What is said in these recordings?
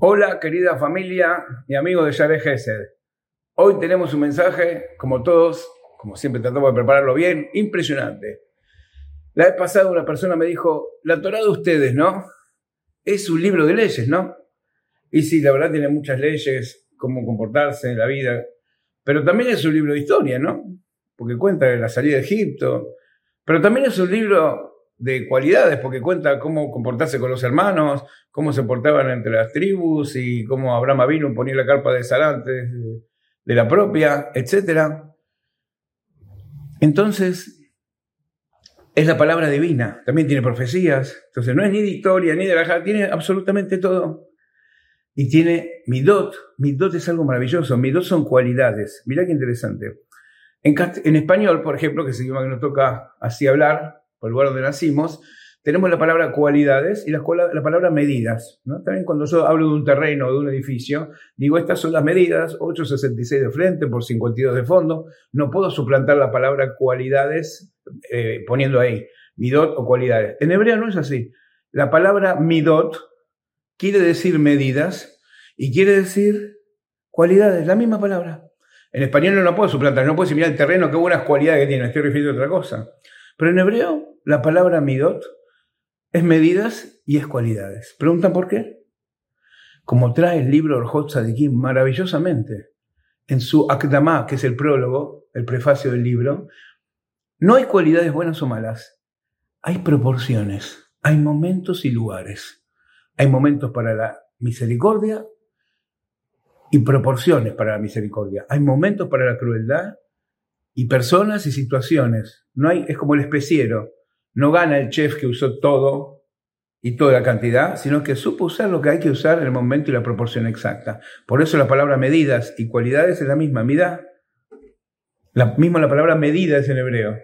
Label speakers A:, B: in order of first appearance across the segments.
A: Hola querida familia y amigos de Yare Gesed. Hoy tenemos un mensaje, como todos, como siempre tratamos de prepararlo bien, impresionante. La vez pasada una persona me dijo, la Torah de ustedes, ¿no? Es un libro de leyes, ¿no? Y sí, la verdad tiene muchas leyes, cómo comportarse en la vida, pero también es un libro de historia, ¿no? Porque cuenta de la salida de Egipto, pero también es un libro de cualidades, porque cuenta cómo comportarse con los hermanos, cómo se portaban entre las tribus y cómo Abraham vino ponía la carpa de Sarantes de la propia, etc. Entonces, es la palabra divina, también tiene profecías, entonces no es ni de historia ni de la tiene absolutamente todo. Y tiene midot, midot es algo maravilloso, midot son cualidades, mirá qué interesante. En, en español, por ejemplo, que se que nos toca así hablar, por el lugar donde nacimos, tenemos la palabra cualidades y la, la palabra medidas. ¿no? También cuando yo hablo de un terreno o de un edificio, digo, estas son las medidas, 8,66 de frente por 52 de fondo. No puedo suplantar la palabra cualidades eh, poniendo ahí midot o cualidades. En hebreo no es así. La palabra midot quiere decir medidas y quiere decir cualidades, la misma palabra. En español no lo puedo suplantar, no puedo decir, mira el terreno, qué buenas cualidades que tiene, estoy refiriendo a otra cosa. Pero en hebreo, la palabra midot es medidas y es cualidades. ¿Preguntan por qué? Como trae el libro Orjot Sadikim maravillosamente, en su Akdamá, que es el prólogo, el prefacio del libro, no hay cualidades buenas o malas, hay proporciones, hay momentos y lugares. Hay momentos para la misericordia y proporciones para la misericordia. Hay momentos para la crueldad y personas y situaciones. No hay, es como el especiero. No gana el chef que usó todo y toda la cantidad, sino que supo usar lo que hay que usar en el momento y la proporción exacta. Por eso la palabra medidas y cualidades es la misma. Mida, la misma la palabra medida es en hebreo.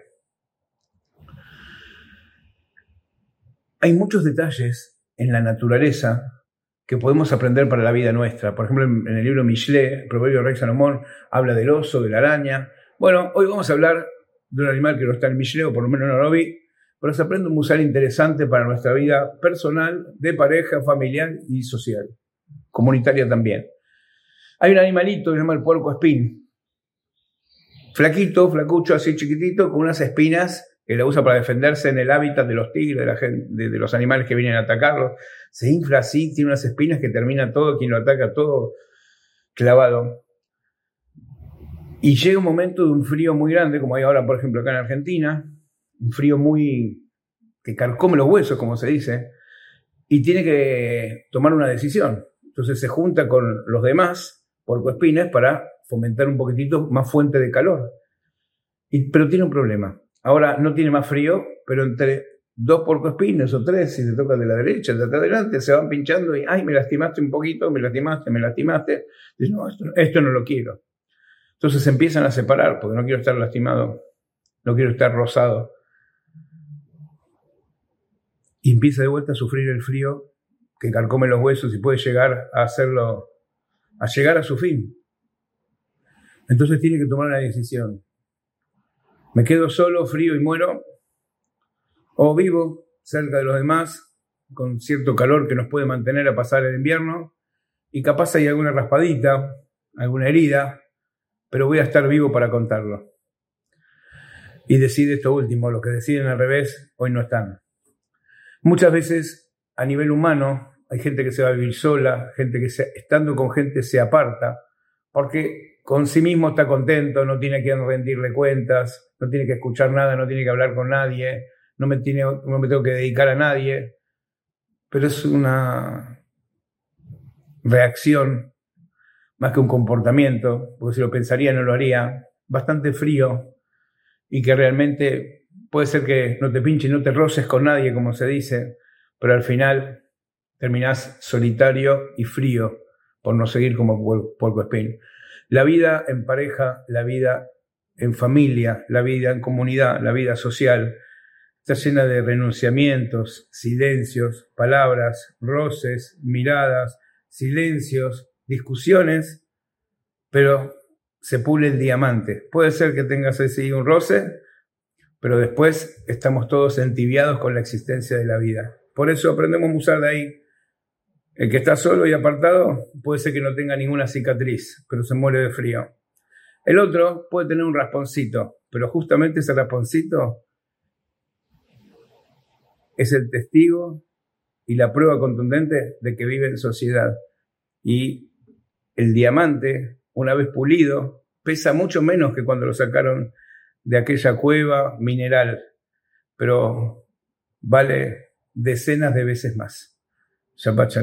A: Hay muchos detalles en la naturaleza que podemos aprender para la vida nuestra. Por ejemplo, en el libro Michelet, el proverbio Rey Salomón, habla del oso, de la araña, bueno, hoy vamos a hablar de un animal que no está en el o por lo menos no lo vi, pero se aprende un musal interesante para nuestra vida personal, de pareja, familiar y social, comunitaria también. Hay un animalito que se llama el puerco espín. Flaquito, flacucho, así chiquitito, con unas espinas que la usa para defenderse en el hábitat de los tigres, de, los animales que vienen a atacarlo. Se infla así, tiene unas espinas que termina todo, quien lo ataca, todo clavado. Y llega un momento de un frío muy grande, como hay ahora, por ejemplo, acá en Argentina, un frío muy que carcome los huesos, como se dice, y tiene que tomar una decisión. Entonces se junta con los demás porcoespines para fomentar un poquitito más fuente de calor. Y, pero tiene un problema. Ahora no tiene más frío, pero entre dos porcoespines o tres, si te toca de la derecha, de adelante, se van pinchando y, ay, me lastimaste un poquito, me lastimaste, me lastimaste. Dices, no, esto no lo quiero. Entonces se empiezan a separar porque no quiero estar lastimado, no quiero estar rosado. Y empieza de vuelta a sufrir el frío que carcome los huesos y puede llegar a hacerlo, a llegar a su fin. Entonces tiene que tomar una decisión. ¿Me quedo solo, frío y muero? ¿O vivo cerca de los demás con cierto calor que nos puede mantener a pasar el invierno? Y capaz hay alguna raspadita, alguna herida, pero voy a estar vivo para contarlo. Y decide esto último, los que deciden al revés hoy no están. Muchas veces a nivel humano hay gente que se va a vivir sola, gente que estando con gente se aparta, porque con sí mismo está contento, no tiene que rendirle cuentas, no tiene que escuchar nada, no tiene que hablar con nadie, no me, tiene, no me tengo que dedicar a nadie, pero es una reacción más que un comportamiento, porque si lo pensaría no lo haría, bastante frío y que realmente puede ser que no te pinche y no te roces con nadie, como se dice, pero al final terminás solitario y frío por no seguir como Puerco Espín. La vida en pareja, la vida en familia, la vida en comunidad, la vida social, está llena de renunciamientos, silencios, palabras, roces, miradas, silencios, discusiones, pero se pule el diamante. Puede ser que tengas ese un roce, pero después estamos todos entibiados con la existencia de la vida. Por eso aprendemos a usar de ahí. El que está solo y apartado puede ser que no tenga ninguna cicatriz, pero se muere de frío. El otro puede tener un rasponcito, pero justamente ese rasponcito es el testigo y la prueba contundente de que vive en sociedad. Y el diamante, una vez pulido, pesa mucho menos que cuando lo sacaron de aquella cueva mineral, pero vale decenas de veces más. Shabbat.